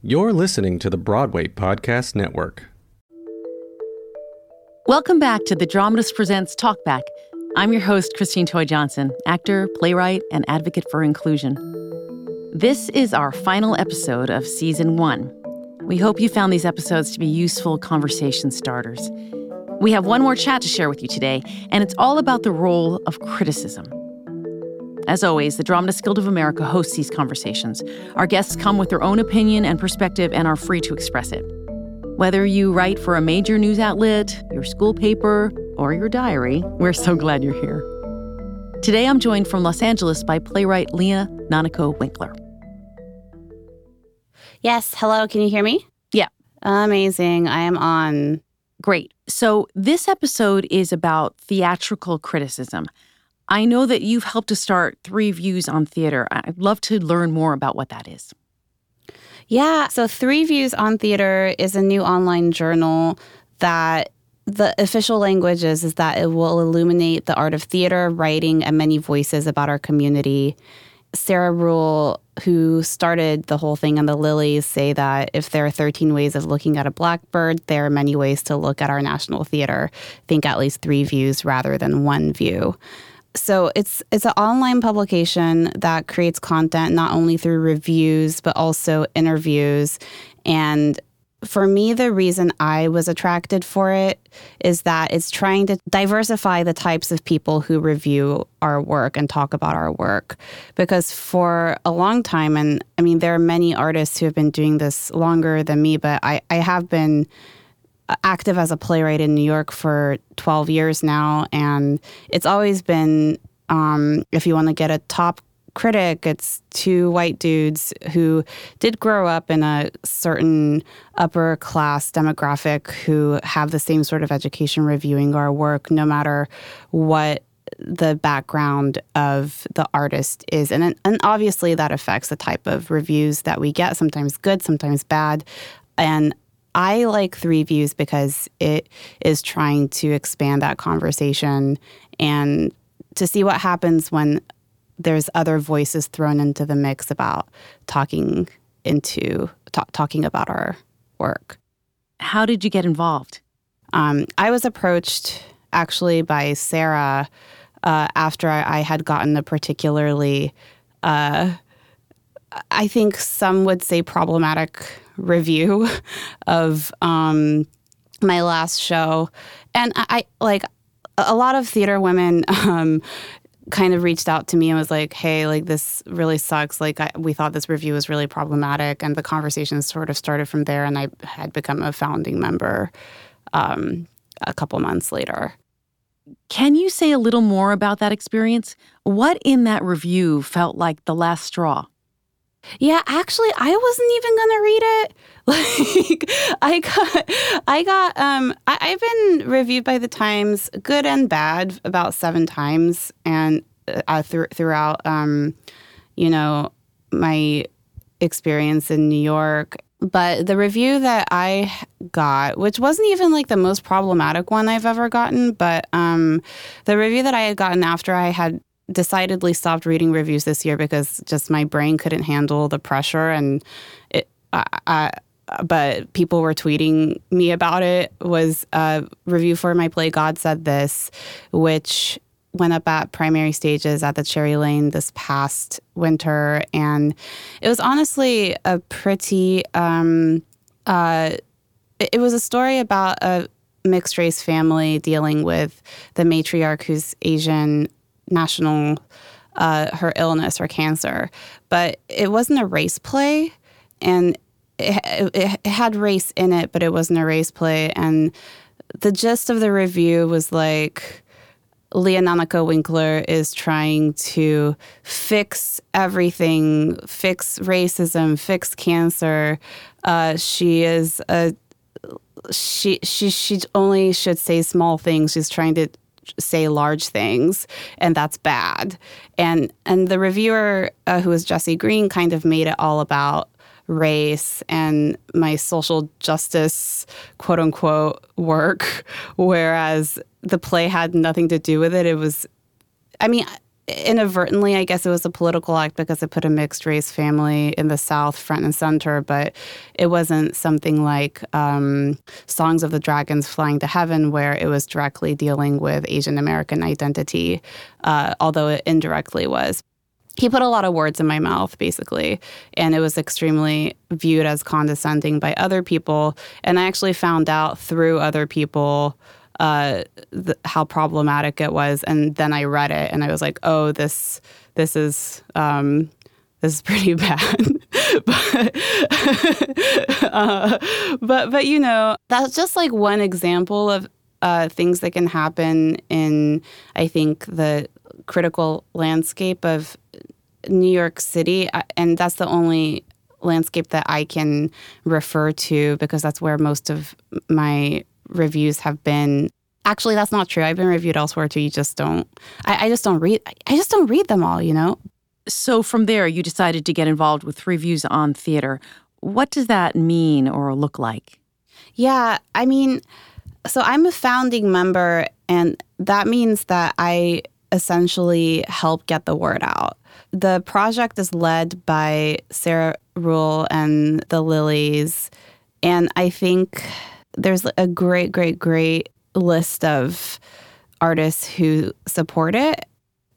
You're listening to the Broadway Podcast Network. Welcome back to the Dramatist Presents Talkback. I'm your host, Christine Toy Johnson, actor, playwright, and advocate for inclusion. This is our final episode of season one. We hope you found these episodes to be useful conversation starters. We have one more chat to share with you today, and it's all about the role of criticism. As always, the Dramatist Guild of America hosts these conversations. Our guests come with their own opinion and perspective and are free to express it. Whether you write for a major news outlet, your school paper, or your diary, we're so glad you're here. Today I'm joined from Los Angeles by playwright Leah Nanako Winkler. Yes, hello, can you hear me? Yeah. Amazing. I am on. Great. So, this episode is about theatrical criticism. I know that you've helped to start Three Views on Theater. I'd love to learn more about what that is. Yeah, so Three Views on Theater is a new online journal that the official language is, is that it will illuminate the art of theater, writing, and many voices about our community. Sarah Ruhl, who started the whole thing, on the Lillys say that if there are 13 ways of looking at a blackbird, there are many ways to look at our national theater. Think at least three views rather than one view. So it's it's an online publication that creates content not only through reviews but also interviews and for me, the reason I was attracted for it is that it's trying to diversify the types of people who review our work and talk about our work. Because for a long time, and I mean, there are many artists who have been doing this longer than me, but I, I have been active as a playwright in New York for 12 years now. And it's always been, um, if you want to get a top critic, it's two white dudes who did grow up in a certain upper class demographic who have the same sort of education reviewing our work, no matter what the background of the artist is. And, and obviously, that affects the type of reviews that we get, sometimes good, sometimes bad. And I like Three Views because it is trying to expand that conversation and to see what happens when there's other voices thrown into the mix about talking into t- talking about our work. How did you get involved? Um, I was approached actually by Sarah uh, after I, I, had gotten a particularly, uh, I think some would say problematic review of um, my last show, and I, I, like a lot of theater women. Um, kind of reached out to me and was like, "Hey, like this really sucks. Like I, we thought this review was really problematic," and the conversation sort of started from there. And I had become a founding member um, a couple months later. Can you say a little more about that experience? What in that review felt like the last straw? Yeah, actually, I wasn't even gonna read it. Like, I got, I got, um, I, have been reviewed by the Times, good and bad, about seven times, and uh, th- throughout, um, you know, my experience in New York. But the review that I got, which wasn't even like the most problematic one I've ever gotten, but um, the review that I had gotten after I had decidedly stopped reading reviews this year because just my brain couldn't handle the pressure and it I, I, but people were tweeting me about it was a review for my play god said this which went up at primary stages at the cherry lane this past winter. And it was honestly a pretty um, uh, it, it was a story about a mixed race family dealing with the matriarch who's asian national uh, her illness or cancer, but it wasn't a race play, and it, it, it had race in it, but it wasn't a race play. And the gist of the review was like. Leah Nanako Winkler is trying to fix everything, fix racism, fix cancer. Uh, she is a she she she only should say small things. She's trying to say large things, and that's bad. And and the reviewer, uh, who was Jesse Green, kind of made it all about race and my social justice quote unquote work, whereas the play had nothing to do with it. It was, I mean, inadvertently, I guess it was a political act because it put a mixed race family in the South front and center, but it wasn't something like um, Songs of the Dragons Flying to Heaven, where it was directly dealing with Asian American identity, uh, although it indirectly was. He put a lot of words in my mouth, basically, and it was extremely viewed as condescending by other people. And I actually found out through other people uh, how problematic it was. And then I read it, and I was like, "Oh, this this is um, this is pretty bad." but, uh, but but you know, that's just like one example of uh, things that can happen in I think the critical landscape of New York City, and that's the only landscape that I can refer to because that's where most of my reviews have been. Actually, that's not true. I've been reviewed elsewhere too. You just don't. I, I just don't read. I just don't read them all. You know. So from there, you decided to get involved with reviews on theater. What does that mean or look like? Yeah, I mean, so I'm a founding member, and that means that I essentially help get the word out. The project is led by Sarah Ruhl and the Lillys. And I think there's a great, great, great list of artists who support it.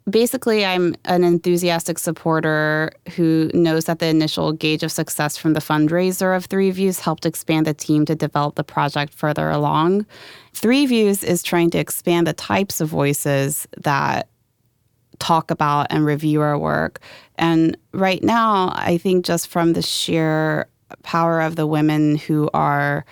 Basically, I'm an enthusiastic supporter who knows that the initial gauge of success from the fundraiser of Three Views helped expand the team to develop the project further along. Three Views is trying to expand the types of voices that talk about and review our work. And right now, I think just from the sheer power of the women who are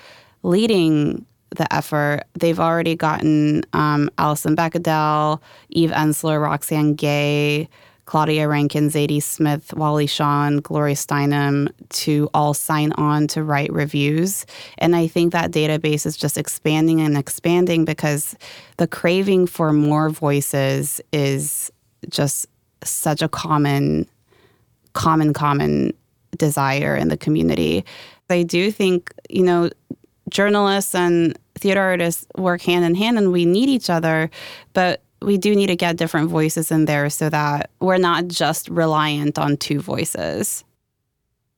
leading the effort, they've already gotten um, Alison Bechdel, Eve Ensler, Roxane Gay, Claudia Rankine, Zadie Smith, Wally Shawn, Gloria Steinem to all sign on to write reviews. And I think that database is just expanding and expanding because the craving for more voices is just such a common, common, common desire in the community. I do think, you know, journalists and theater artists work hand in hand and we need each other, but we do need to get different voices in there so that we're not just reliant on two voices.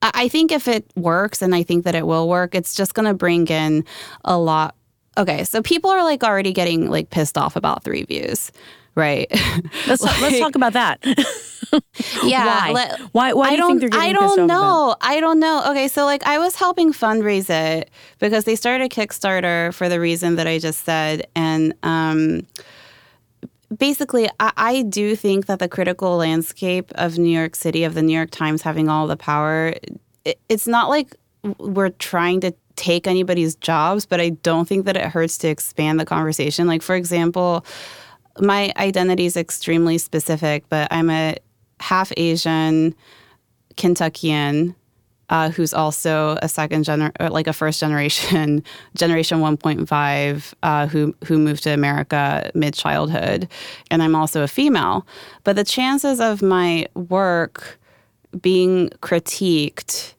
I think if it works, and I think that it will work, it's just going to bring in a lot. Okay, so people are like already getting like pissed off about three views right? Let's like, let's talk about that. yeah. Why? Let, why? Why do you think they're getting I don't know. I don't know. Okay, so like I was helping fundraise it because they started a Kickstarter for the reason that I just said, and um, basically, I, I do think that the critical landscape of New York City, of the New York Times having all the power, it, it's not like we're trying to take anybody's jobs, but I don't think that it hurts to expand the conversation. Like, for example, my identity is extremely specific, but I'm a half Asian Kentuckian uh, who's also a second gener like a first generation generation 1.5 uh, who who moved to America mid childhood, and I'm also a female. But the chances of my work being critiqued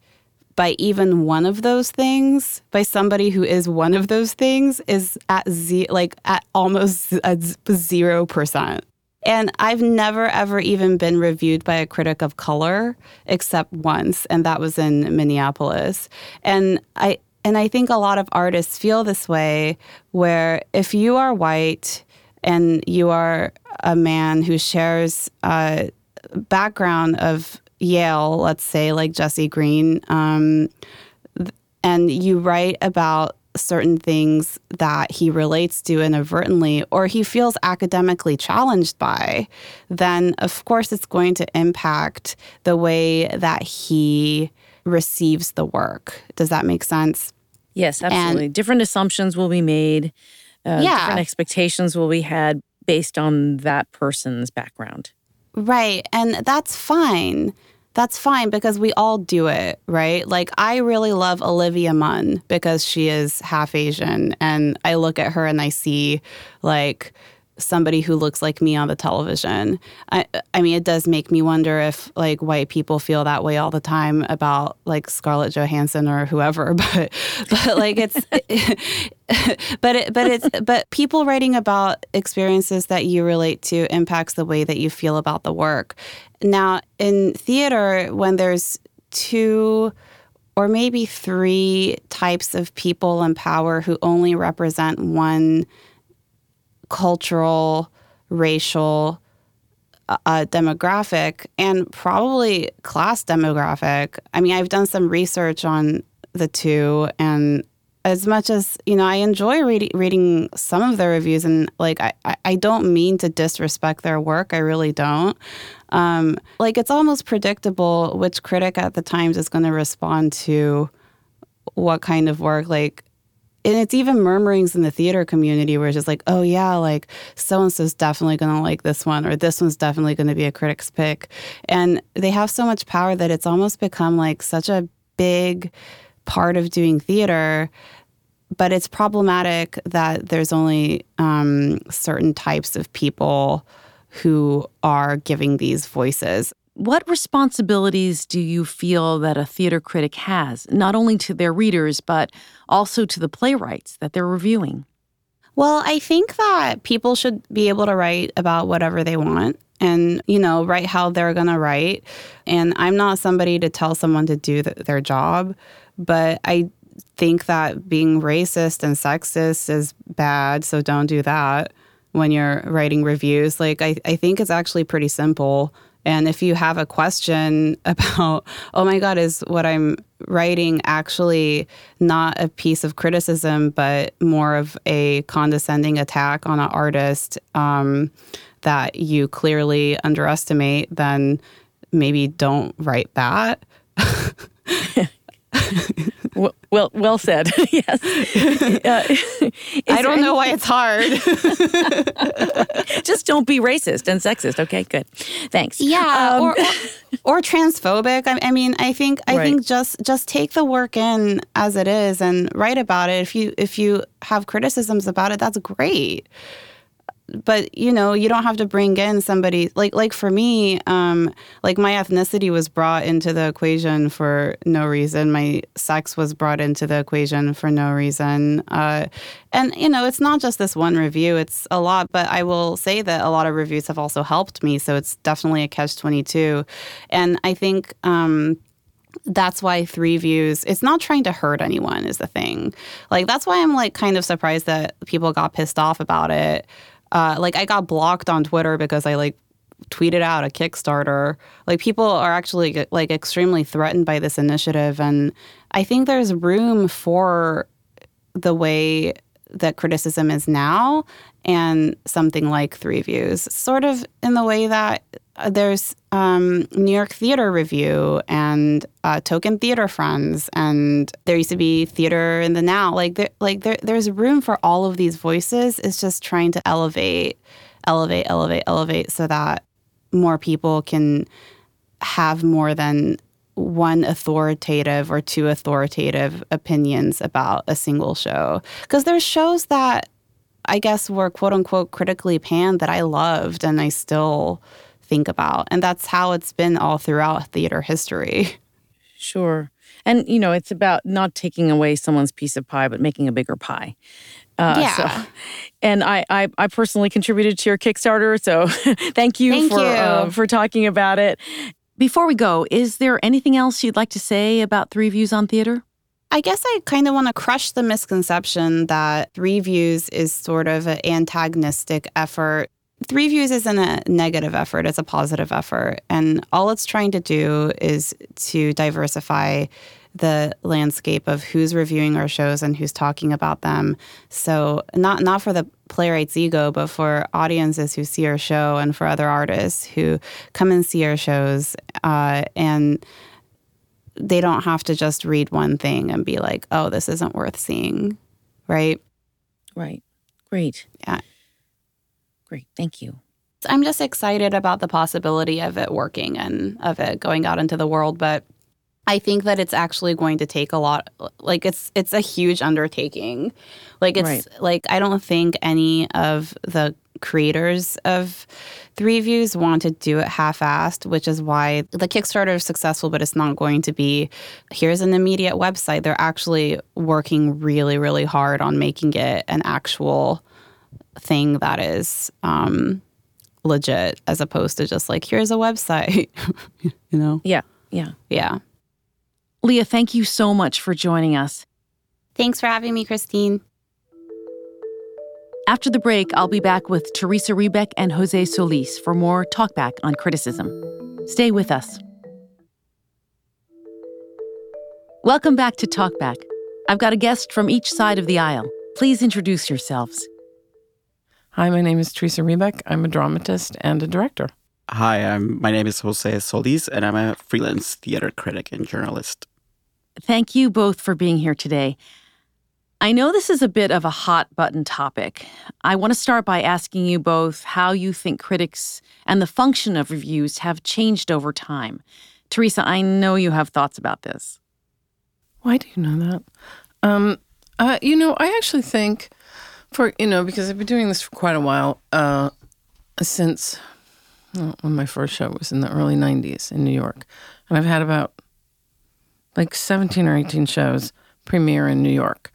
by even one of those things by somebody who is one of those things is at z like at almost zero percent. And i've never ever even been reviewed by a critic of color except once and that was in minneapolis. And i and i think a lot of artists feel this way where if you are white and you are a man who shares a background of Yale, let's say, like Jesse Green, um, and you write about certain things that he relates to inadvertently or he feels academically challenged by, then of course it's going to impact the way that he receives the work. Does that make sense? Yes, absolutely. And, different assumptions will be made. Uh, yeah. Different expectations will be had based on that person's background. Right. And that's fine that's fine because we all do it, right? Like, I really love Olivia Munn because she is half Asian. And I look at her and I see, like, somebody who looks like me on the television. I, I mean, it does make me wonder if like white people feel that way all the time about like Scarlett Johansson or whoever, but but like it's but it, but it's but people writing about experiences that you relate to impacts the way that you feel about the work. Now, in theater when there's two or maybe three types of people in power who only represent one cultural, racial, uh, uh, demographic, and probably class demographic. I mean, I've done some research on the two, and as much as you know, I enjoy reading reading some of their reviews, and like I, I don't mean to disrespect their work. I really don't. Um, like it's almost predictable which critic at the Times is going to respond to what kind of work. Like and it's even murmurings in the theater community where it's just like, oh yeah, like so and so's definitely gonna like this one, or this one's definitely gonna be a critic's pick. And they have so much power that it's almost become like such a big part of doing theater. But it's problematic that there's only um, certain types of people who are giving these voices. What responsibilities do you feel that a theater critic has, not only to their readers, but also to the playwrights that they're reviewing? Well, I think that people should be able to write about whatever they want and, you know, write how they're going to write. And I'm not somebody to tell someone to do the, their job, but I think that being racist and sexist is bad, so don't do that when you're writing reviews. Like, I, I think it's actually pretty simple and if you have a question about, oh my God, is what I'm writing actually not a piece of criticism, but more of a condescending attack on an artist um, that you clearly underestimate, then maybe don't write that. well, well, said. yes. Uh, I don't know why it's hard. Just don't be racist and sexist. Okay, good. Thanks. Yeah, um, or, or, or, transphobic. I, I, mean, I think I right. think just just take the work in as it is and write about it. If you if you have criticisms about it, that's great but you know you don't have to bring in somebody like like for me um like my ethnicity was brought into the equation for no reason. My sex was brought into the equation for no reason. Uh and you know it's not just this one review it's a lot but i will say that a lot of reviews have also helped me so it's definitely a catch 22 and i think um that's why three views it's not trying to hurt anyone is the thing. Like that's why i'm like kind of surprised that people got pissed off about it uh, like I got blocked on Twitter because I like tweeted out a Kickstarter. Like people are actually like extremely threatened by this initiative, and I think there's room for the way that criticism is now and something like three views sort of in the way that there's um, New York Theater Review and uh, Token Theater Friends, and there used to be Theater in the Now. Like, there, like there, there's room for all of these voices. It's just trying to elevate, elevate, elevate, elevate, so that more people can have more than one authoritative or two authoritative opinions about a single show. Because there's shows that I guess were quote unquote critically panned that I loved and I still think about. And that's how it's been all throughout theater history. Sure. And, you know, it's about not taking away someone's piece of pie, but making a bigger pie. Uh, yeah. So, and I, I, I, personally contributed to your Kickstarter, so thank you thank for you. Uh, for talking about it. Before we go, is there anything else you'd like to say about Three Views on Theater? I guess I kind of want to crush the misconception that Three Views is sort of an antagonistic effort Three Views isn't a negative effort, it's a positive effort. And all it's trying to do is to diversify the landscape of who's reviewing our shows and who's talking about them. So not not for the playwright's ego, but for audiences who see our show and for other artists who come and see our shows uh, and they don't have to just read one thing and be like, oh, this isn't worth seeing. Right? Right. Great. Yeah. Great. Thank you. I'm just excited about the possibility of it working and of it going out into the world, but I think that it's actually going to take a lot like it's it's a huge undertaking. Like it's right. like I don't think any of the creators of Three Views want to do it half assed, which is why the Kickstarter is successful, but it's not going to be here's an immediate website. They're actually working really, really hard on making it an actual thing that is um, legit as opposed to just like, here's a website, you know? Yeah, yeah. Yeah. Leah, thank you so much for joining us. Thanks for having me, Christine. After the break, I'll be back with Teresa Rebeck and Jose Solis for more talkback on criticism. Stay with us. Welcome back to Talkback. I've got a guest from each side of the aisle. Please introduce yourselves. Hi, my name is Teresa Rebeck. I'm a dramatist and a director. Hi, I'm, my name is Jose Solis, and I'm a freelance theater critic and journalist. Thank you both for being here today. I know this is a bit of a hot button topic. I want to start by asking you both how you think critics and the function of reviews have changed over time. Teresa, I know you have thoughts about this. Why do you know that? Um, uh, you know, I actually think for, you know, because I've been doing this for quite a while, uh, since well, when my first show was in the early 90s in New York. And I've had about like 17 or 18 shows premiere in New York.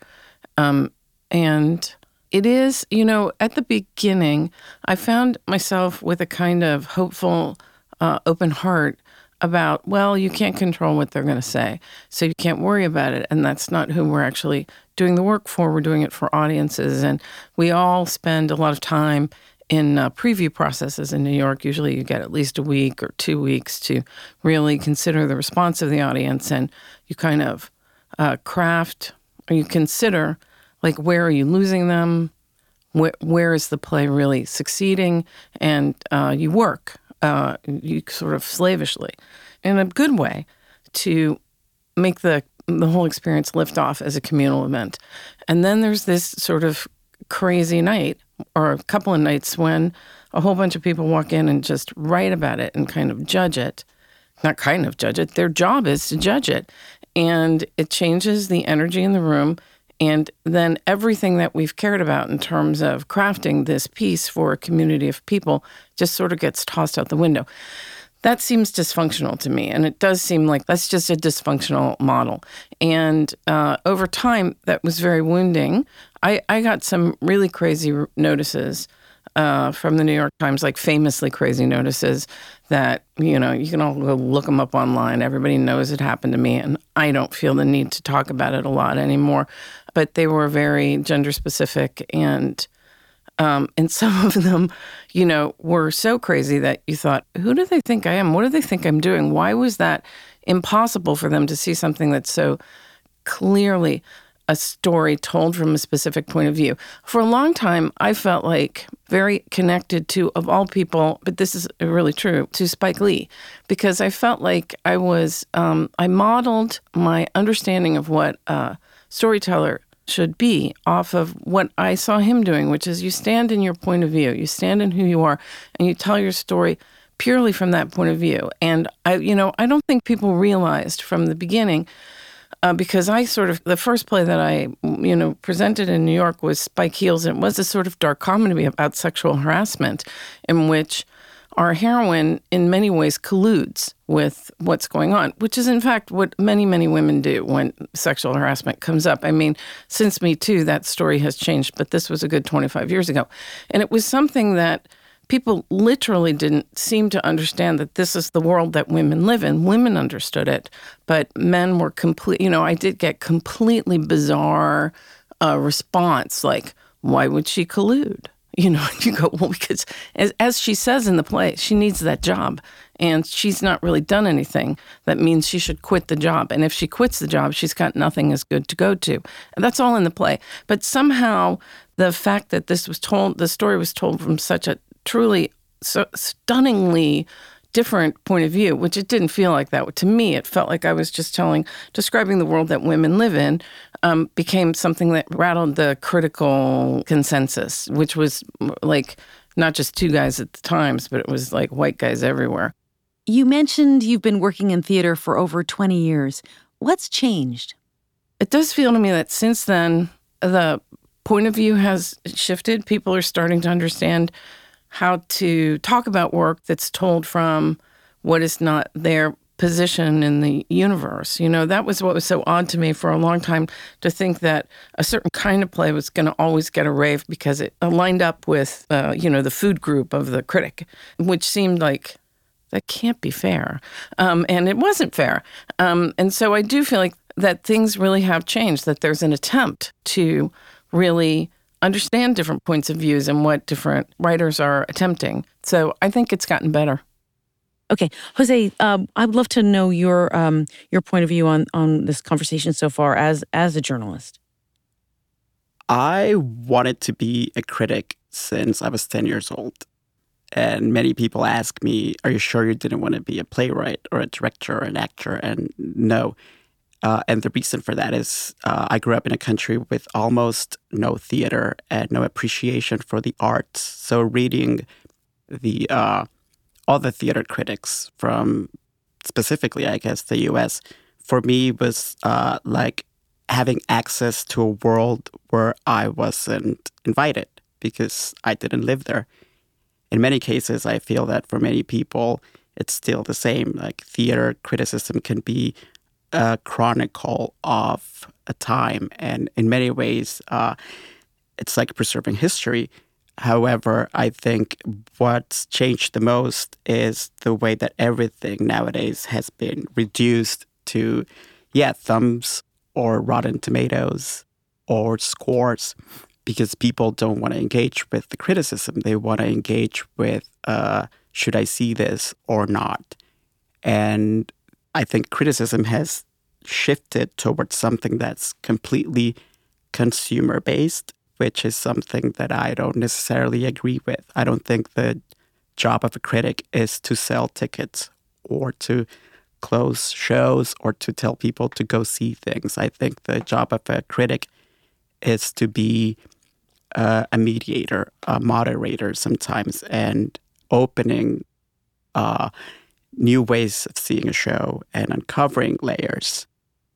Um, and it is, you know, at the beginning, I found myself with a kind of hopeful, uh, open heart about, well, you can't control what they're going to say. So you can't worry about it. And that's not who we're actually doing the work for. We're doing it for audiences. And we all spend a lot of time in uh, preview processes in New York. Usually you get at least a week or two weeks to really consider the response of the audience. And you kind of uh, craft or you consider like where are you losing them where, is the play really succeeding and uh, you work uh, you sort of slavishly in a good way to make the the whole experience lift off as a communal event. And then there's this sort of crazy night or a couple of nights when a whole bunch of people walk in and just write about it and kind of judge it. Not kind of judge it their job is to judge it. And it changes the energy in the room and then everything that we've cared about in terms of crafting this piece for a community of people just sort of gets tossed out the window. That seems dysfunctional to me. And it does seem like that's just a dysfunctional model. And uh, over time, that was very wounding. I, I got some really crazy notices uh, from the New York Times, like famously crazy notices that, you know, you can all go look them up online. Everybody knows it happened to me, and I don't feel the need to talk about it a lot anymore but they were very gender specific and um, and some of them, you know, were so crazy that you thought, who do they think I am? What do they think I'm doing? Why was that impossible for them to see something that's so clearly a story told from a specific point of view? For a long time, I felt like very connected to, of all people, but this is really true, to Spike Lee, because I felt like I was, um, I modeled my understanding of what a storyteller should be off of what I saw him doing, which is you stand in your point of view, you stand in who you are, and you tell your story purely from that point of view. And I, you know, I don't think people realized from the beginning. Uh, because I sort of the first play that I you know presented in New York was Spike Heels, and it was a sort of dark comedy about sexual harassment, in which our heroine in many ways colludes with what's going on, which is in fact what many, many women do when sexual harassment comes up. I mean, since Me Too, that story has changed, but this was a good 25 years ago. And it was something that people literally didn't seem to understand that this is the world that women live in. Women understood it, but men were complete, you know, I did get completely bizarre uh, response like, why would she collude? You know, you go, well, because as, as she says in the play, she needs that job and she's not really done anything. That means she should quit the job. And if she quits the job, she's got nothing as good to go to. And that's all in the play. But somehow the fact that this was told, the story was told from such a truly so stunningly different point of view, which it didn't feel like that. To me, it felt like I was just telling, describing the world that women live in, um, became something that rattled the critical consensus, which was like not just two guys at the Times, but it was like white guys everywhere. You mentioned you've been working in theater for over 20 years. What's changed? It does feel to me that since then, the point of view has shifted. People are starting to understand how to talk about work that's told from what is not their position in the universe. You know, that was what was so odd to me for a long time to think that a certain kind of play was going to always get a rave because it lined up with, uh, you know, the food group of the critic, which seemed like that can't be fair. Um, and it wasn't fair. Um, and so I do feel like that things really have changed, that there's an attempt to really understand different points of views and what different writers are attempting. So I think it's gotten better. Okay, Jose, um, I'd love to know your um, your point of view on on this conversation so far as as a journalist. I wanted to be a critic since I was 10 years old. And many people ask me, Are you sure you didn't want to be a playwright or a director or an actor? And no. Uh, and the reason for that is uh, I grew up in a country with almost no theater and no appreciation for the arts. So reading the uh, all the theater critics from specifically, I guess, the US, for me was uh, like having access to a world where I wasn't invited because I didn't live there. In many cases, I feel that for many people, it's still the same. Like theater criticism can be a chronicle of a time, and in many ways, uh, it's like preserving history. However, I think what's changed the most is the way that everything nowadays has been reduced to, yeah, thumbs or Rotten Tomatoes or scores because people don't want to engage with the criticism. They want to engage with, uh, should I see this or not? And I think criticism has shifted towards something that's completely consumer based which is something that I don't necessarily agree with. I don't think the job of a critic is to sell tickets or to close shows or to tell people to go see things. I think the job of a critic is to be uh, a mediator, a moderator sometimes, and opening uh, new ways of seeing a show and uncovering layers.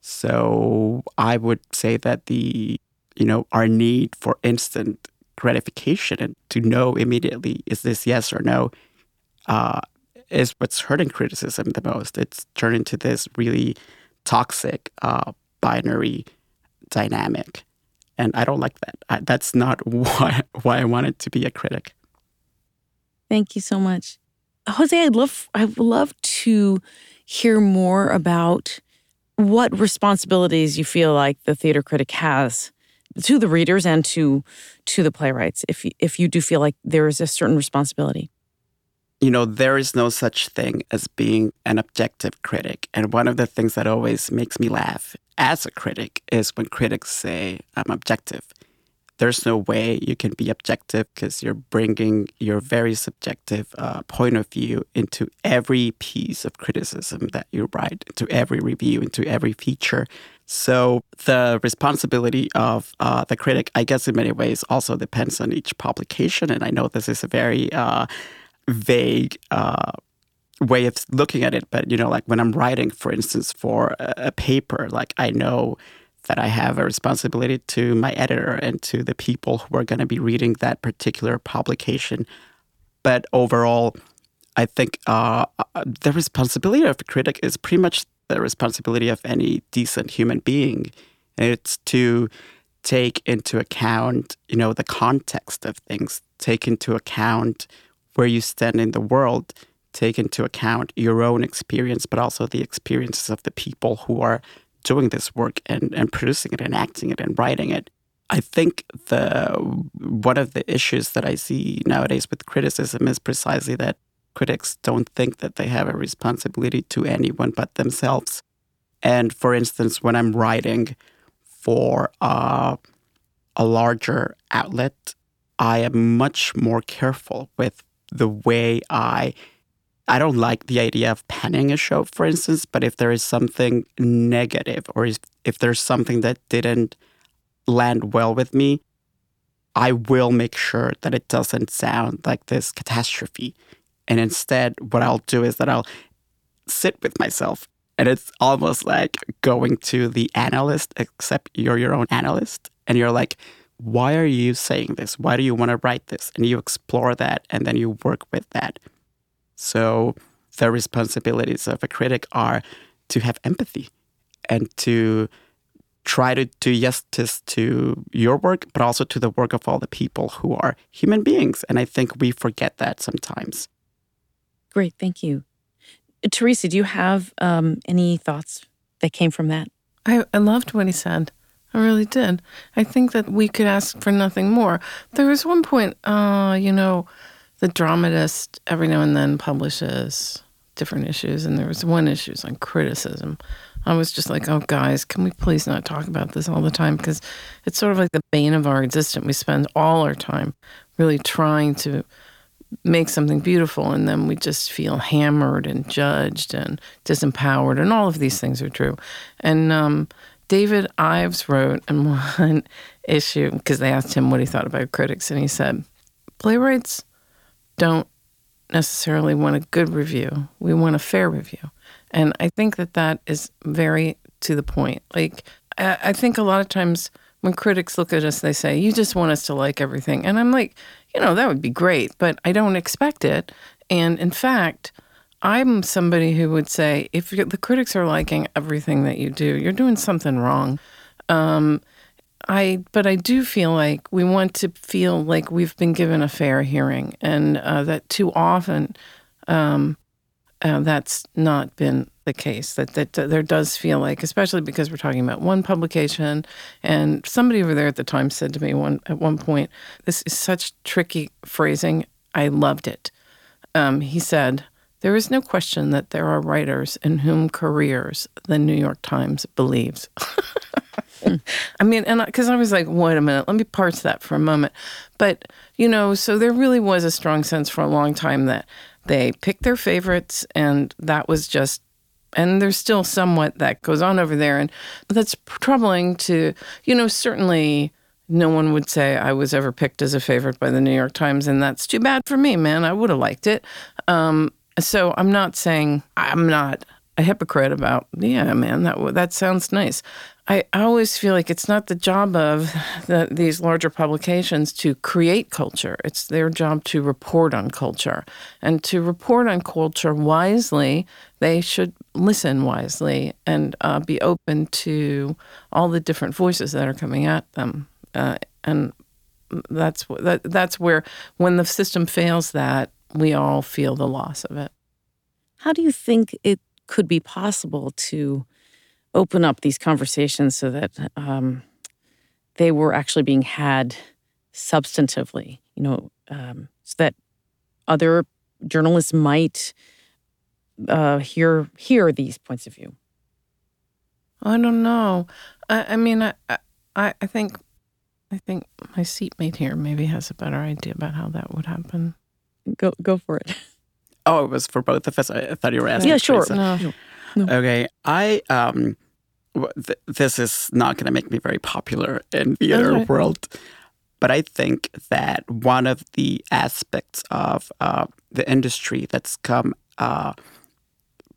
So I would say that the you know, our need for instant gratification and to know immediately is this yes or no uh, is what's hurting criticism the most. It's turned into this really toxic uh, binary dynamic, and I don't like that. I, that's not why why I wanted to be a critic. Thank you so much, Jose. I'd love I'd love to hear more about what responsibilities you feel like the theater critic has to the readers and to to the playwrights if if you do feel like there is a certain responsibility you know there is no such thing as being an objective critic and one of the things that always makes me laugh as a critic is when critics say i'm objective there's no way you can be objective because you're bringing your very subjective uh, point of view into every piece of criticism that you write, into every review, into every feature. So the responsibility of uh, the critic, I guess, in many ways, also depends on each publication. And I know this is a very uh, vague uh, way of looking at it, but you know, like when I'm writing, for instance, for a, a paper, like I know that I have a responsibility to my editor and to the people who are going to be reading that particular publication. But overall, I think uh, uh, the responsibility of a critic is pretty much the responsibility of any decent human being. It's to take into account, you know, the context of things, take into account where you stand in the world, take into account your own experience, but also the experiences of the people who are doing this work and, and producing it and acting it and writing it. I think the one of the issues that I see nowadays with criticism is precisely that critics don't think that they have a responsibility to anyone but themselves. And for instance, when I'm writing for uh, a larger outlet, I am much more careful with the way I I don't like the idea of penning a show, for instance, but if there is something negative or if there's something that didn't land well with me, I will make sure that it doesn't sound like this catastrophe. And instead, what I'll do is that I'll sit with myself. And it's almost like going to the analyst, except you're your own analyst. And you're like, why are you saying this? Why do you want to write this? And you explore that and then you work with that. So the responsibilities of a critic are to have empathy and to try to do justice to your work, but also to the work of all the people who are human beings. And I think we forget that sometimes. Great, thank you. Teresa, do you have um, any thoughts that came from that? I, I loved what he said. I really did. I think that we could ask for nothing more. There was one point, uh, you know, the dramatist every now and then publishes different issues, and there was one issue on criticism. I was just like, oh, guys, can we please not talk about this all the time? Because it's sort of like the bane of our existence. We spend all our time really trying to make something beautiful, and then we just feel hammered and judged and disempowered, and all of these things are true. And um, David Ives wrote in one issue because they asked him what he thought about critics, and he said, playwrights don't necessarily want a good review. We want a fair review. And I think that that is very to the point. Like, I think a lot of times when critics look at us, they say, You just want us to like everything. And I'm like, You know, that would be great, but I don't expect it. And in fact, I'm somebody who would say, if the critics are liking everything that you do, you're doing something wrong. Um, I, but I do feel like we want to feel like we've been given a fair hearing, and uh, that too often um, uh, that's not been the case. That that there does feel like, especially because we're talking about one publication, and somebody over there at the time said to me one at one point, "This is such tricky phrasing. I loved it." Um, he said. There is no question that there are writers in whom careers the New York Times believes. I mean, and because I, I was like, wait a minute, let me parse that for a moment. But, you know, so there really was a strong sense for a long time that they picked their favorites, and that was just and there's still somewhat that goes on over there. And that's troubling to you know certainly no one would say i was ever picked as a favorite by the new york times and that's too bad for me man. I would have liked it. Um, so i'm not saying i'm not a hypocrite about yeah man that that sounds nice I always feel like it's not the job of the, these larger publications to create culture. It's their job to report on culture. And to report on culture wisely, they should listen wisely and uh, be open to all the different voices that are coming at them. Uh, and that's that, that's where when the system fails that, we all feel the loss of it. How do you think it could be possible to open up these conversations so that um, they were actually being had substantively, you know, um, so that other journalists might uh, hear hear these points of view. I don't know. I, I mean, I, I I think I think my seatmate here maybe has a better idea about how that would happen. Go go for it. Oh, it was for both of us. I thought you were asking. Yeah, sure. No. No. Okay, I um, th- this is not going to make me very popular in the theater Okay. world, but I think that one of the aspects of uh, the industry that's come uh,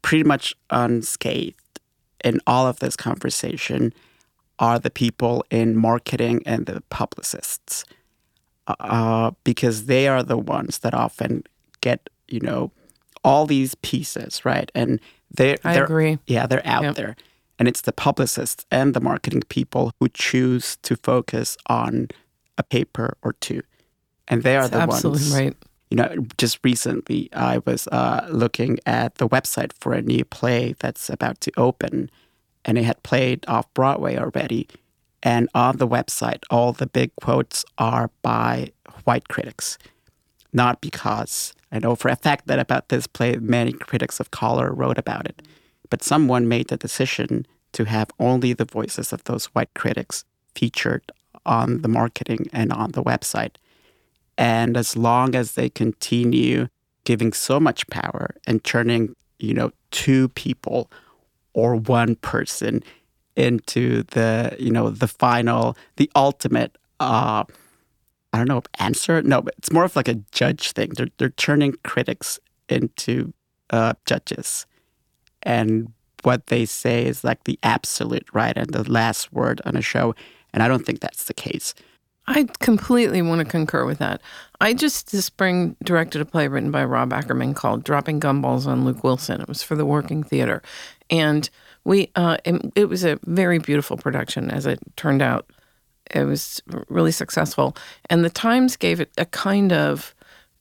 pretty much unscathed in all of this conversation are the people in marketing and the publicists, uh, because they are the ones that often get you know all these pieces right, and they I they're agree. yeah, they're out Yep. there. And it's the publicists and the marketing people who choose to focus on a paper or two. And they are That's the absolutely ones. right. You know, just recently I was uh, looking at the website for a new play that's about to open, and it had played off Broadway already. And on the website, all the big quotes are by white critics. Not because I know for a fact that about this play, many critics of color wrote about it, but someone made the decision to have only the voices of those white critics featured on the marketing and on the website. And as long as they continue giving so much power and turning, you know, two people or one person into the, you know, the final, the ultimate, uh, I don't know, answer. No, but it's more of like a judge thing. They're they're turning critics into uh, judges, and what they say is like the absolute right and the last word on a show. And I don't think that's the case. I completely want to concur with that. I just this spring directed a play written by Rob Ackerman called "Dropping Gumballs on Luke Wilson." It was for the Working Theater, and we uh, it, it was a very beautiful production. As it turned out, it was really successful, and the Times gave it a kind of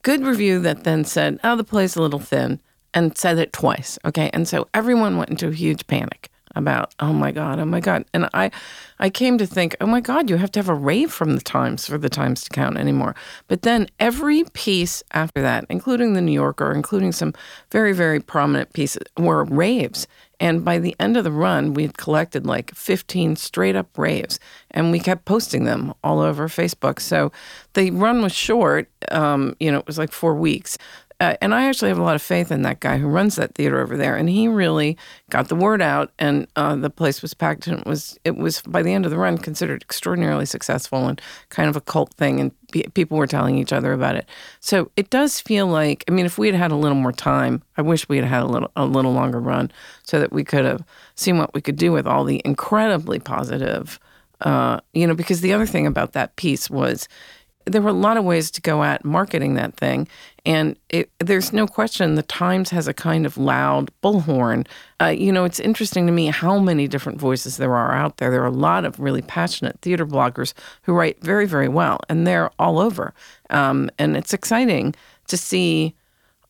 good review that then said, "Oh, the play's a little thin," and said it twice. Okay, and so everyone went into a huge panic about oh my god oh my god. And i i came to think oh my god you have to have a rave from the times for the times to count anymore. But then every piece after that including the new yorker including some very very prominent pieces were raves. And by the end of the run we had collected like 15 straight up raves and we kept posting them all over facebook. So the run was short um, you know it was like four weeks uh, and I actually have a lot of faith in that guy who runs that theater over there, and he really got the word out, and uh, the place was packed, and it was it was by the end of the run considered extraordinarily successful and kind of a cult thing, and people were telling each other about it. So it does feel like, I mean, if we had had a little more time, I wish we had had a little a little longer run, so that we could have seen what we could do with all the incredibly positive. Uh, you know, because the other thing about that piece was there were a lot of ways to go at marketing that thing. And it, there's no question the Times has a kind of loud bullhorn. Uh, you know, it's interesting to me how many different voices there are out there. There are a lot of really passionate theater bloggers who write very, very well, and they're all over. Um, and it's exciting to see.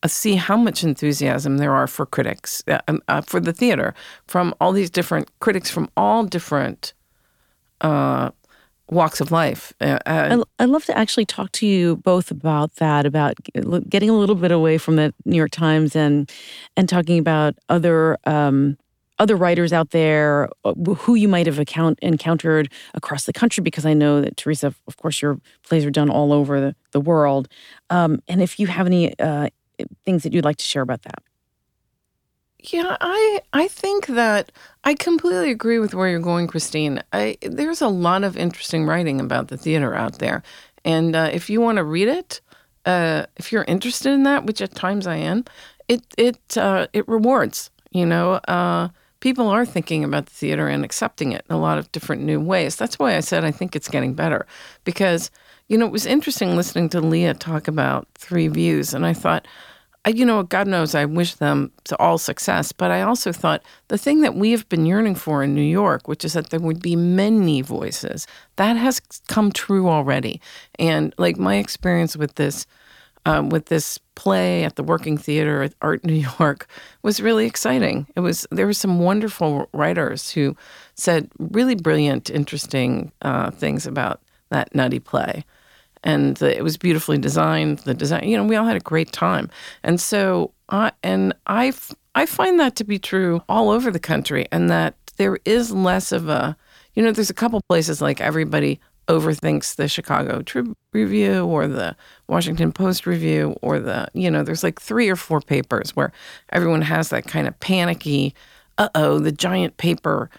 Uh, see how much enthusiasm there are for critics, uh, um, uh, for the theater, from all these different critics from all different uh, walks of life. Uh, uh I'd love to actually talk to you both about that, about getting a little bit away from the New York Times and and talking about other um, other writers out there uh, who you might have account, encountered across the country, because I know that Teresa, of course, your plays are done all over the, the world. Um, and if you have any uh, things that you'd like to share about that. Yeah, I I think that I completely agree with where you're going, Christine. I there's a lot of interesting writing about the theater out there, and uh, if you want to read it, uh, if you're interested in that, which at times I am, it it uh, it rewards. You know, uh, people are thinking about the theater and accepting it in a lot of different new ways. That's why I said I think it's getting better because you know it was interesting listening to Leah talk about three views, and I thought you know, God knows I wish them to all success, but I also thought the thing that we have been yearning for in New York, which is that there would be many voices, that has come true already. And like my experience with this, um, with this play at the Working Theater at Art New York was really exciting. It was there were some wonderful writers who said really brilliant, interesting uh, things about that nutty play and the, it was beautifully designed. The design, you know, we all had a great time, and so I and I I find that to be true all over the country, and that there is less of a, you know, there's a couple places like everybody overthinks the Chicago Tribune review or the Washington Post review or the, you know, there's like three or four papers where everyone has that kind of panicky, uh oh, the giant paper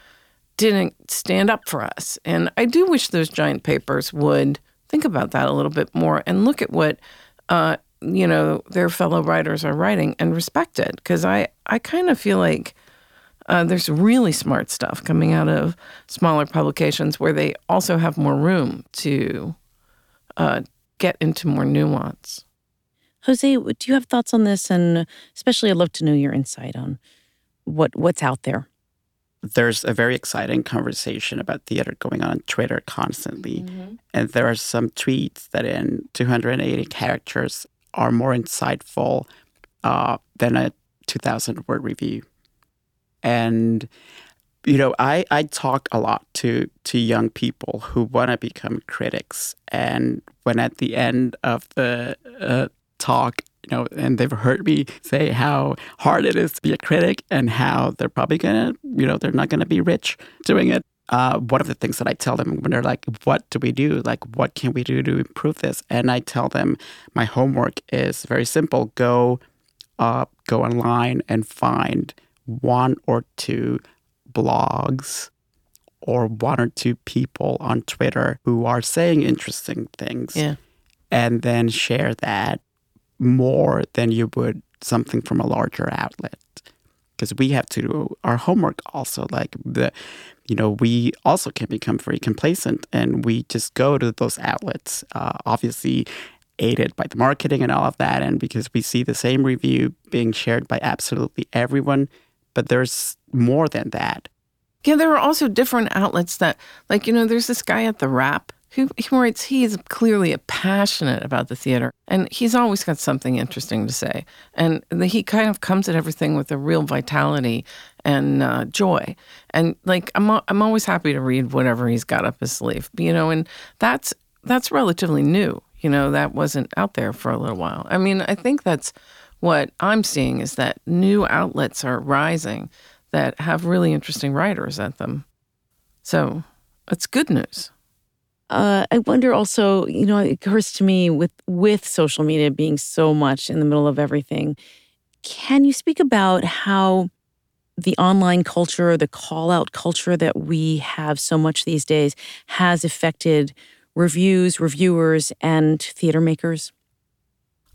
didn't stand up for us. And I do wish those giant papers would think about that a little bit more and look at what uh, you know their fellow writers are writing and respect it because I I kind of feel like uh, there's really smart stuff coming out of smaller publications where they also have more room to uh, get into more nuance. Jose, do you have thoughts on this? And especially, I'd love to know your insight on what what's out there there's a very exciting conversation about theater going on on Twitter constantly. Mm-hmm. And there are some tweets that in 280 characters are more insightful uh, than a 2,000 word review. And, you know, I, I talk a lot to, to young people who want to become critics. And when at the end of the uh, talk, you know, and they've heard me say how hard it is to be a critic and how they're probably gonna, you know, they're not gonna be rich doing it. Uh, one of the things that I tell them when they're like, "What do we do? Like, what can we do to improve this?" And I tell them, my homework is very simple: go, uh, go online and find one or two blogs or one or two people on Twitter who are saying interesting things. Yeah. And then share that more than you would something from a larger outlet because we have to do our homework also like the you know, we also can become very complacent and we just go to those outlets, uh, obviously aided by the marketing and all of that. And because we see the same review being shared by absolutely everyone, but there's more than that. Yeah, there are also different outlets that, like, you know, there's this guy at the Wrap he writes, he's clearly passionate about the theater and he's always got something interesting to say. And he kind of comes at everything with a real vitality and uh, joy. And like, I'm, I'm always happy to read whatever he's got up his sleeve, you know, and that's, that's relatively new. You know, that wasn't out there for a little while. I mean, I think that's what I'm seeing is that new outlets are rising that have really interesting writers at them. So it's good news. Uh, I wonder also, you know, it occurs to me with with social media being so much in the middle of everything. Can you speak about how the online culture, the call out culture that we have so much these days has affected reviews, reviewers, and theater makers?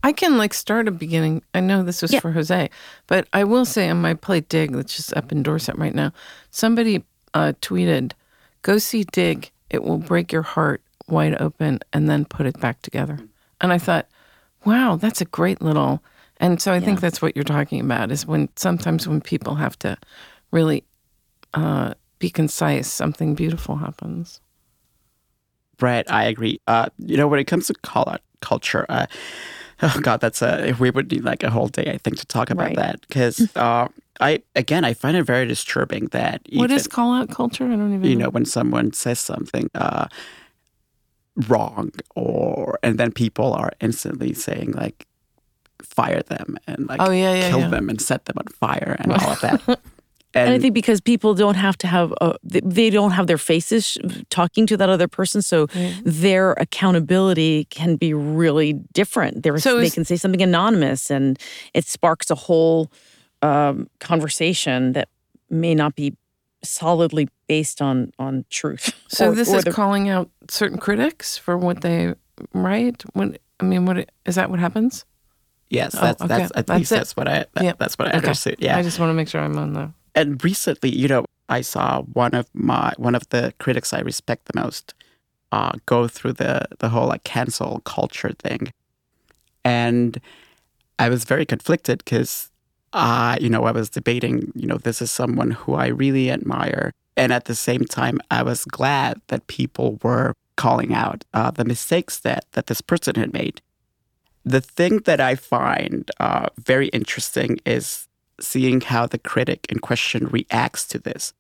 I can like start a beginning. I know this was Yeah. for Jose, but I will say on my play Dig, that's just up in Dorset right now, somebody uh, tweeted, "Go see Dig. It will break your heart wide open, and then put it back together." And I thought, wow, that's a great little. And so I think that's what you're talking about is when sometimes when people have to really uh, be concise, something beautiful happens. Right, I agree. Uh, you know, when it comes to call culture, uh, oh god, that's a we would need like a whole day, I think, to talk about Right. that because uh, I again I find it very disturbing that what even, is call out culture? I don't even you know when someone says something uh, wrong or and then people are instantly saying like fire them and like Oh, yeah, yeah, kill yeah. them and set them on fire and all of that. And, I think because people don't have to have, uh, they- they don't have their faces talking to that other person, so their accountability can be really different. They're, So they can say something anonymous, and it sparks a whole um, conversation that may not be solidly based on on truth. So Or- this or is the- calling out certain critics for what they write. What I mean, what is that? What happens? yes, Oh, that's okay. that's at That's least it. that's what I that, Yeah. that's what I Okay. understood. Yeah, I just want to make sure I'm on the. And recently, you know, I saw one of my one of the critics I respect the most uh, go through the the whole like cancel culture thing, and I was very conflicted because, uh, you know, I was debating, you know, this is someone who I really admire, and at the same time, I was glad that people were calling out uh, the mistakes that that this person had made. The thing that I find uh, very interesting is seeing how the critic in question reacts to this.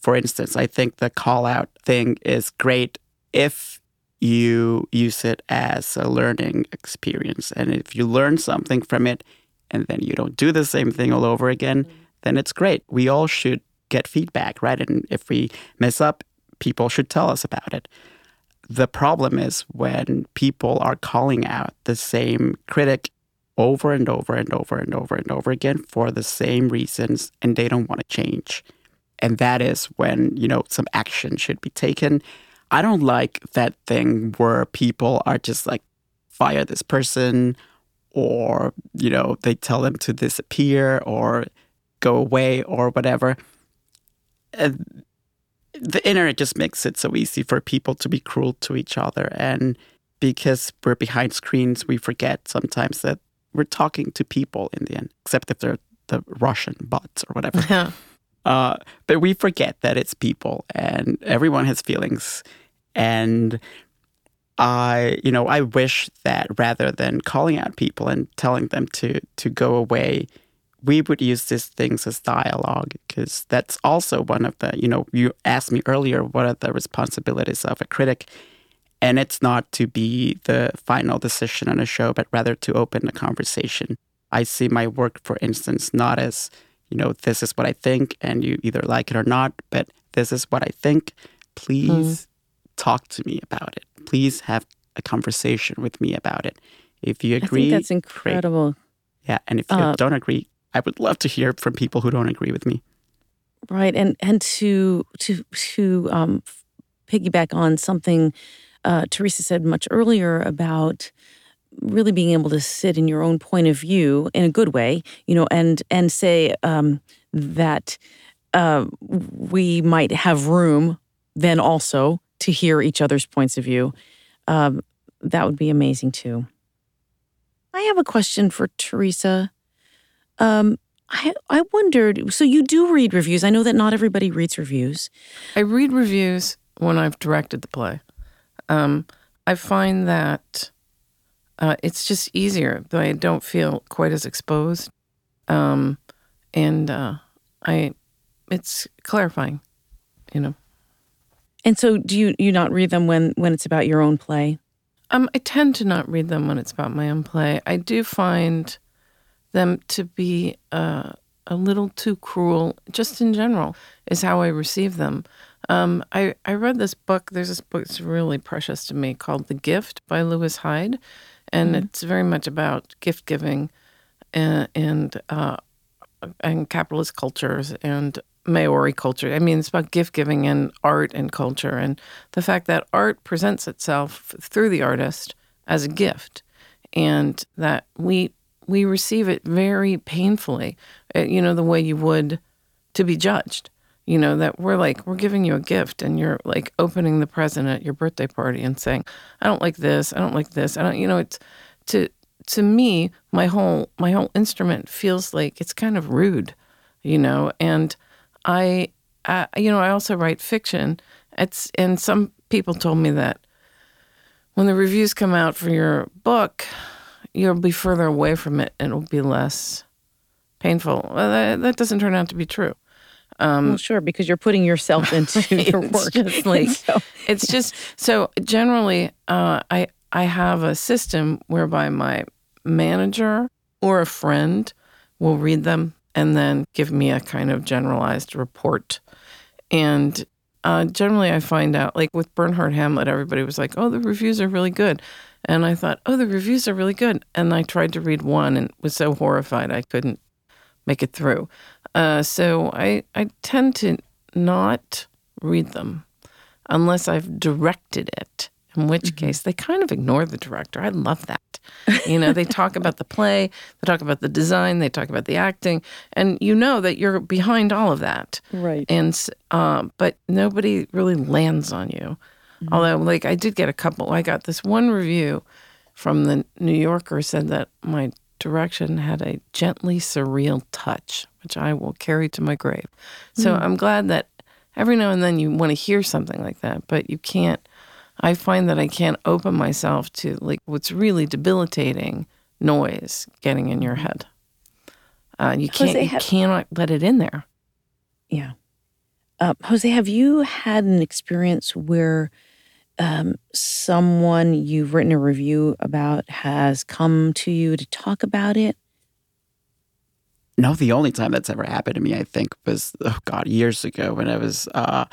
For instance, I think the call out thing is great if you use it as a learning experience. And if you learn something from it and then you don't do the same thing all over again, mm-hmm. then it's great. We all should get feedback, right? And if we mess up, people should tell us about it. The problem is when people are calling out the same critic over and over and over and over and over again for the same reasons and they don't want to change. And that is when, you know, some action should be taken. I don't like that thing where people are just like, fire this person or, you know, they tell them to disappear or go away or whatever. And the internet just makes it so easy for people to be cruel to each other. And because we're behind screens, we forget sometimes that we're talking to people in the end, except if they're the Russian bots or whatever. Yeah. Uh, but we forget that it's people and everyone has feelings. And I, you know, I wish that rather than calling out people and telling them to to go away, we would use these things as dialogue because that's also one of the, you know, you asked me earlier what are the responsibilities of a critic. And it's not to be the final decision on a show, but rather to open a conversation. I see my work, for instance, not as, you know, this is what I think and you either like it or not, but this is what I think. Please talk to me about it. Please have a conversation with me about it. If you I agree, think that's great. incredible. Yeah, and if you Uh, don't agree, I would love to hear from people who don't agree with me. right and and to to to um piggyback on something uh teresa said much earlier about really being able to sit in your own point of view in a good way you know and and say um that uh, we might have room then also to hear each other's points of view. Um, that would be amazing too. I have a question for Teresa. Um, I I wondered. So you do read reviews. I know that not everybody reads reviews. I read reviews when I've directed the play. Um, I find that uh, it's just easier. Though I don't feel quite as exposed, um, and uh, I, it's clarifying, you know. And so, do you you not read them when when it's about your own play? Um, I tend to not read them when it's about my own play. I do find them to be uh, a little too cruel, just in general, is how I receive them. Um, I, I read this book. There's this book that's really precious to me called The Gift by Lewis Hyde. And mm-hmm. it's very much about gift giving and, and, uh, and capitalist cultures and Maori culture. I mean, it's about gift giving and art and culture, and the fact that art presents itself through the artist as a gift, and that we we receive it very painfully. Uh, you know, the way you would to be judged. You know that we're like we're giving you a gift, and you're like opening the present at your birthday party and saying, "I don't like this. I don't like this. I don't." You know, it's to to me, my whole my whole instrument feels like it's kind of rude. You know, and I, uh, you know, I also write fiction. It's and some people told me that when the reviews come out for your book, you'll be further away from it and it'll be less painful. Well, that, that doesn't turn out to be true. Um, well, sure, because you're putting yourself into your work. Just like, so. It's just so generally, uh, I I have a system whereby my manager or a friend will read them and then give me a kind of generalized report. And uh, generally, I find out, like with Bernhardt Hamlet, everybody was like, oh, the reviews are really good. And I thought, oh, the reviews are really good. And I tried to read one and was so horrified I couldn't make it through. Uh, so I, I tend to not read them unless I've directed it in which mm-hmm. case they kind of ignore the director. I love that. You know, they talk about the play, they talk about the design, they talk about the acting, and you know that you're behind all of that. Right. And um, but nobody really lands on you. Mm-hmm. Although, like, I did get a couple. I got this one review from the New Yorker said that my direction had a gently surreal touch, which I will carry to my grave. So mm-hmm. I'm glad that every now and then you want to hear something like that, but you can't I find that I can't open myself to like what's really debilitating noise getting in your head. Uh, you can't, Jose, you have, cannot let it in there. Yeah. Uh, Jose, have you had an experience where um, someone you've written a review about has come to you to talk about it? No, the only time that's ever happened to me, I think, was oh god, years ago when I was uh,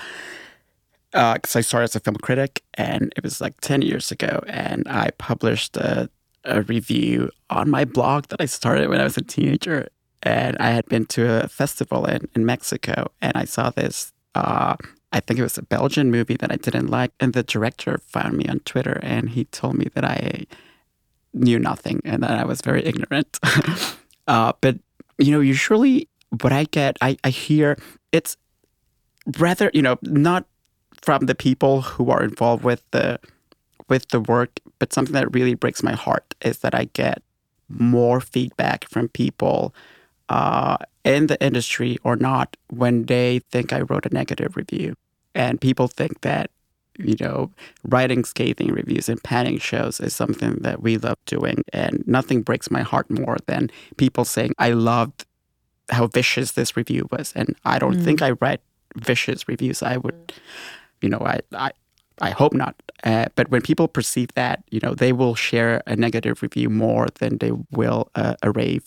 because uh, I started as a film critic, and it was like ten years ago, and I published a, a, review on my blog that I started when I was a teenager, and I had been to a festival in, in Mexico, and I saw this. Uh, I think it was a Belgian movie that I didn't like, and the director found me on Twitter, and he told me that I knew nothing and that I was very ignorant. uh, but you know, usually what I get, I, I hear it's rather, you know, not from the people who are involved with the with the work. But something that really breaks my heart is that I get more feedback from people uh, in the industry or not when they think I wrote a negative review, and people think that you know writing scathing reviews and panning shows is something that we love doing, and nothing breaks my heart more than people saying I loved how vicious this review was, and I don't mm. think I write vicious reviews. I would you know, I, I, I hope not. Uh, but when people perceive that, you know, they will share a negative review more than they will uh, a rave.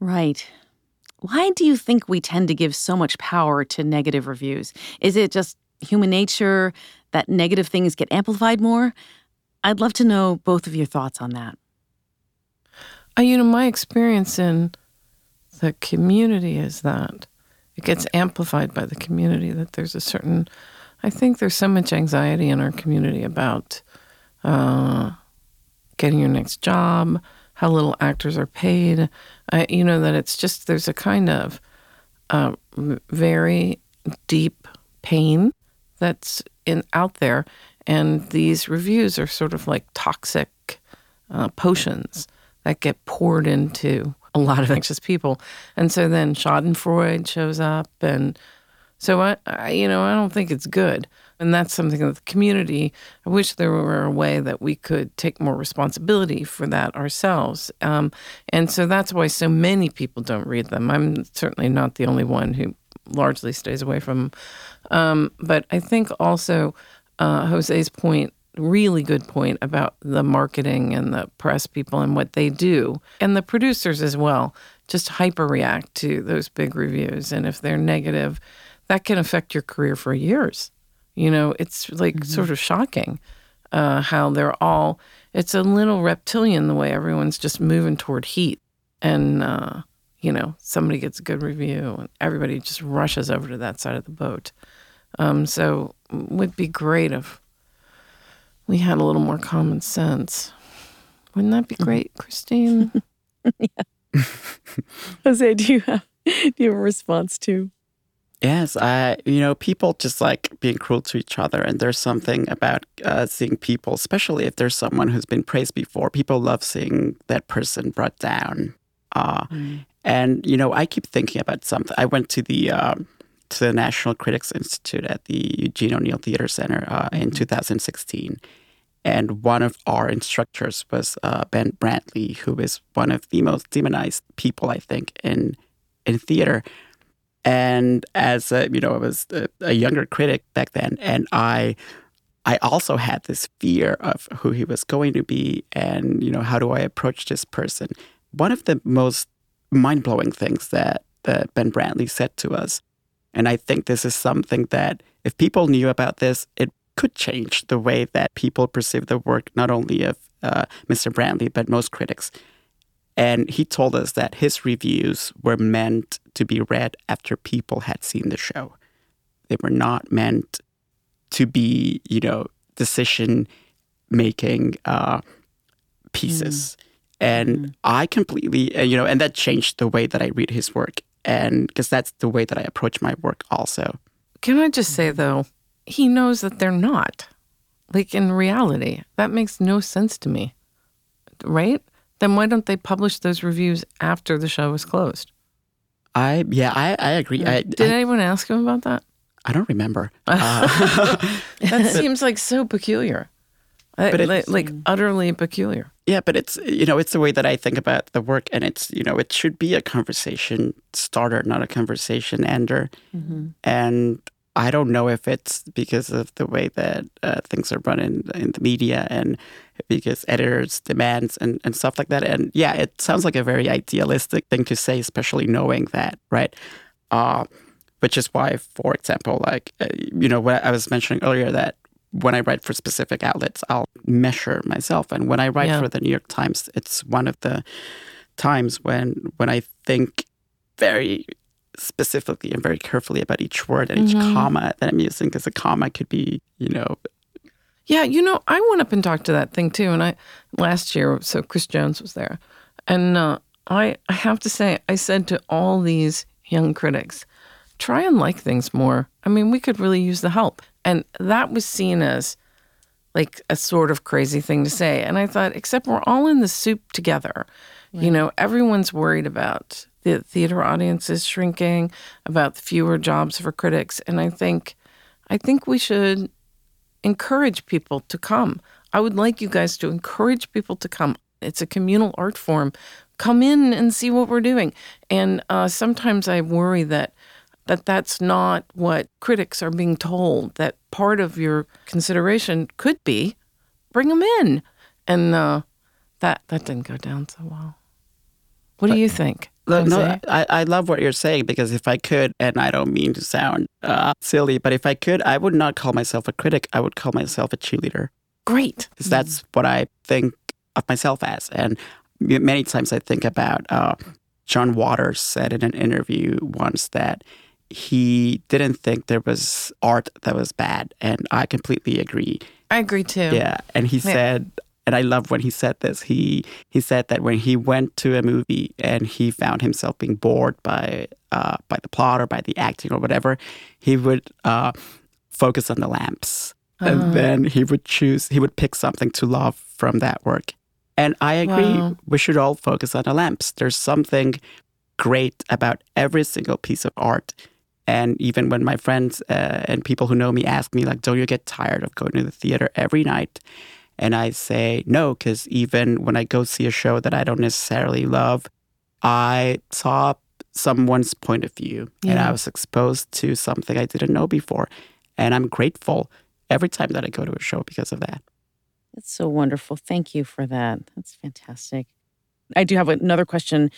Right. Why do you think we tend to give so much power to negative reviews? Is it just human nature that negative things get amplified more? I'd love to know both of your thoughts on that. Uh, you know, my experience in the community is that it gets amplified by the community, that there's a certain I think there's so much anxiety in our community about uh, getting your next job, how little actors are paid. I, you know that it's just there's a kind of uh, very deep pain that's in out there, and these reviews are sort of like toxic uh, potions that get poured into a lot of anxious people, and so then Schadenfreude shows up, and so I, I, you know, I don't think it's good, and that's something that the community. I wish there were a way that we could take more responsibility for that ourselves, um, and so that's why so many people don't read them. I'm certainly not the only one who largely stays away from them. Um, but I think also uh, Jose's point, really good point about the marketing and the press people and what they do, and the producers as well, just hyper react to those big reviews. And if they're negative, that can affect your career for years. You know, it's like sort of shocking uh, how they're all, it's a little reptilian the way everyone's just moving toward heat. And, uh, you know, somebody gets a good review and everybody just rushes over to that side of the boat. Um, so it would be great if we had a little more common sense. Wouldn't that be great, Christine? yeah. Jose, do you have do you have a response to? Yes, I you know people just like being cruel to each other, and there's something about uh, seeing people, especially if there's someone who's been praised before. People love seeing that person brought down. Uh, And you know, I keep thinking about something. I went to the um, to the National Critics Institute at the Eugene O'Neill Theater Center uh, in 2016, and one of our instructors was uh, Ben Brantley, who is one of the most demonized people I think in in theater. And as a, you know, I was a, a younger critic back then, and I, I also had this fear of who he was going to be, and you know, how do I approach this person? One of the most mind blowing things that that Ben Brantley said to us, and I think this is something that if people knew about this, it could change the way that people perceive the work, not only of uh, Mr. Brantley but most critics. And he told us that his reviews were meant to be read after people had seen the show. They were not meant to be, you know, decision making uh, pieces. And I completely, you know, and that changed the way that I read his work. And because that's the way that I approach my work also. Can I just say, though, he knows that they're not. Like in reality, that makes no sense to me. Right? Then why don't they publish those reviews after the show is closed? I, yeah, I, I agree. I, Did I, anyone ask him about that? I don't remember. Uh, That seems like so peculiar. But like, like utterly peculiar. Yeah, but it's you know it's the way that I think about the work, and it's you know it should be a conversation starter, not a conversation ender. And I don't know if it's because of the way that uh, things are run in, in the media, and because editors' demands and and stuff like that. And yeah, it sounds like a very idealistic thing to say, especially knowing that, right? Uh, which is why, for example, like uh, you know what I was mentioning earlier that when I write for specific outlets, I'll measure myself, and when I write Yeah. for the New York Times, it's one of the times when when I think very specifically and very carefully about each word and each comma that I'm using, because a comma could be, you know, Yeah, you know, I went up and talked to that thing too, and I last year. So Chris Jones was there, and uh, I I have to say, I said to all these young critics, try and like things more. I mean, we could really use the help, and that was seen as like a sort of crazy thing to say. And I thought, except we're all in the soup together. You know, everyone's worried about the theater audience is shrinking, about fewer jobs for critics, and I think, I think we should encourage people to come. I would like you guys to encourage people to come. It's a communal art form. Come in and see what we're doing. And uh, sometimes I worry that that that's not what critics are being told. That part of your consideration could be bring them in, and uh, that that didn't go down so well. What do you think? No, no, I, I love what you're saying because if I could, and I don't mean to sound uh, silly, but if I could, I would not call myself a critic. I would call myself a cheerleader Great. because that's what I think of myself as. And many times I think about uh, John Waters said in an interview once that he didn't think there was art that was bad. And I completely agree. I agree too. Yeah, and he said, and I love when he said this. He he said that when he went to a movie and he found himself being bored by uh, by the plot or by the acting or whatever, he would uh, focus on the lamps. And Oh. then he would choose, he would pick something to love from that work. And I agree, Wow. we should all focus on the lamps. There's something great about every single piece of art. And even when my friends uh, and people who know me ask me, like, don't you get tired of going to the theater every night? And I say no, because even when I go see a show that I don't necessarily love, I saw someone's point of view and I was exposed to something I didn't know before. And I'm grateful every time that I go to a show because of that. That's so wonderful. Thank you for that. That's fantastic. I do have another question.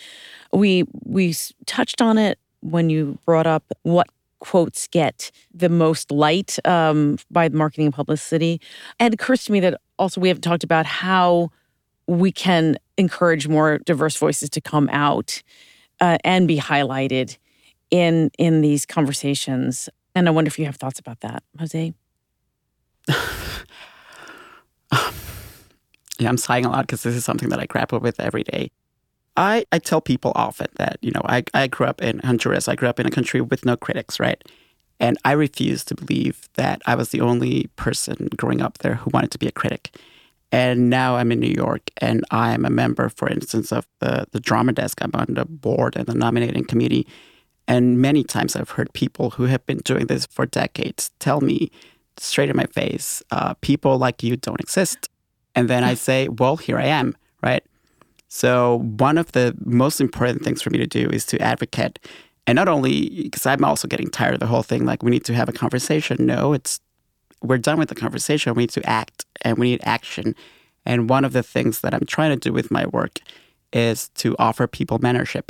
We we touched on it when you brought up what quotes get the most light um, by marketing and publicity. And it occurs to me that also we haven't talked about how we can encourage more diverse voices to come out uh, and be highlighted in in these conversations. And I wonder if you have thoughts about that, Jose. Yeah, I'm sighing a lot because this is something that I grapple with every day. I, I tell people often that, you know, I, I grew up in Honduras. I grew up in a country with no critics, right? And I refuse to believe that I was the only person growing up there who wanted to be a critic. And now I'm in New York and I'm a member, for instance, of the, the drama desk. I'm on the board and the nominating committee. And many times I've heard people who have been doing this for decades tell me straight in my face, uh, people like you don't exist. And then I say, well, here I am, right? So, one of the most important things for me to do is to advocate. And not only because I'm also getting tired of the whole thing, like we need to have a conversation. No, it's we're done with the conversation. We need to act and we need action. And one of the things that I'm trying to do with my work is to offer people mentorship.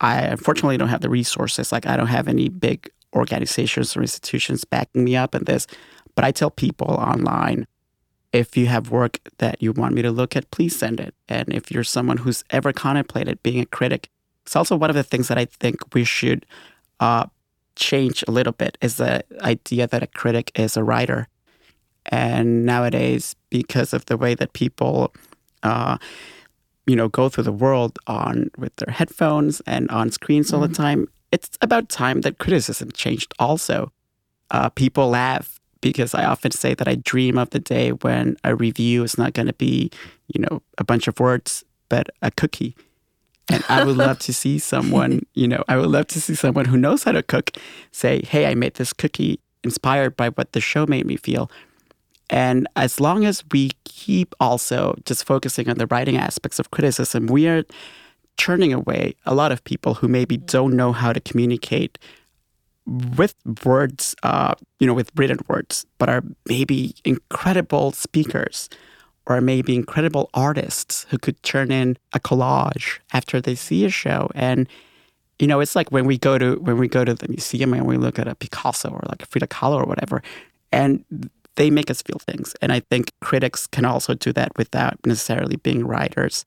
I unfortunately don't have the resources. Like I don't have any big organizations or institutions backing me up in this. But I tell people online if you have work that you want me to look at, please send it. And if you're someone who's ever contemplated being a critic, it's also one of the things that I think we should uh, change a little bit is the idea that a critic is a writer. And nowadays, because of the way that people, uh, you know, go through the world on with their headphones and on screens all the time, it's about time that criticism changed. Also, uh, people laugh because I often say that I dream of the day when a review is not going to be, you know, a bunch of words, but a cookie. And I would love to see someone, you know, I would love to see someone who knows how to cook say, hey, I made this cookie inspired by what the show made me feel. And as long as we keep also just focusing on the writing aspects of criticism, we are turning away a lot of people who maybe mm. don't know how to communicate with words, uh, you know, with written words, but are maybe incredible speakers or maybe incredible artists who could turn in a collage after they see a show. And you know, it's like when we go to when we go to the museum and we look at a Picasso or like a Frida Kahlo or whatever, and they make us feel things. And I think critics can also do that without necessarily being writers.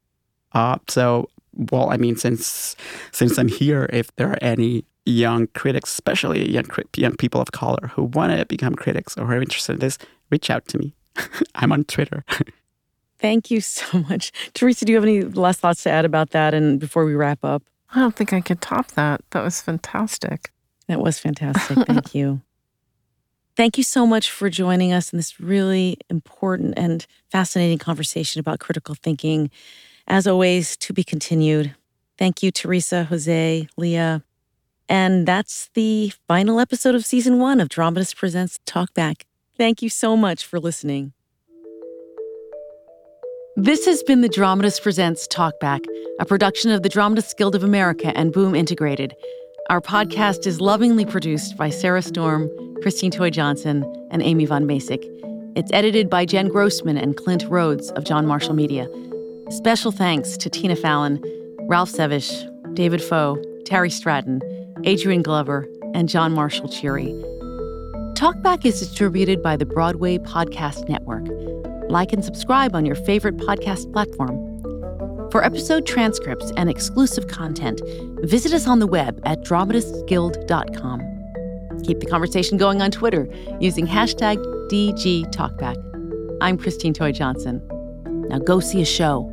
Uh, so, well, I mean, since since I'm here, if there are any young critics, especially young young people of color who want to become critics or who are interested in this, reach out to me. I'm on Twitter. Thank you so much. Teresa, do you have any last thoughts to add about that? And before we wrap up, I don't think I could top that. That was fantastic. that was fantastic. Thank you. Thank you so much for joining us in this really important and fascinating conversation about critical thinking. As always, to be continued. Thank you, Teresa, Jose, Leah. And that's the final episode of season one of Dramatist Presents Talkback. Thank you so much for listening. This has been the Dramatist Presents Talkback, a production of the Dramatists Guild of America and Boom Integrated. Our podcast is lovingly produced by Sarah Storm, Christine Toy Johnson, and Amy Von Masick. It's edited by Jen Grossman and Clint Rhodes of John Marshall Media. Special thanks to Tina Fallon, Ralph Sevush, David Foe, Terry Stratton, Adrian Glover, and John Marshall Cheery. Talkback is distributed by the Broadway Podcast Network. Like and subscribe on your favorite podcast platform. For episode transcripts and exclusive content, visit us on the web at dramatistsguild.com. Keep the conversation going on Twitter using hashtag DGTalkback. I'm Christine Toy Johnson. Now go see a show.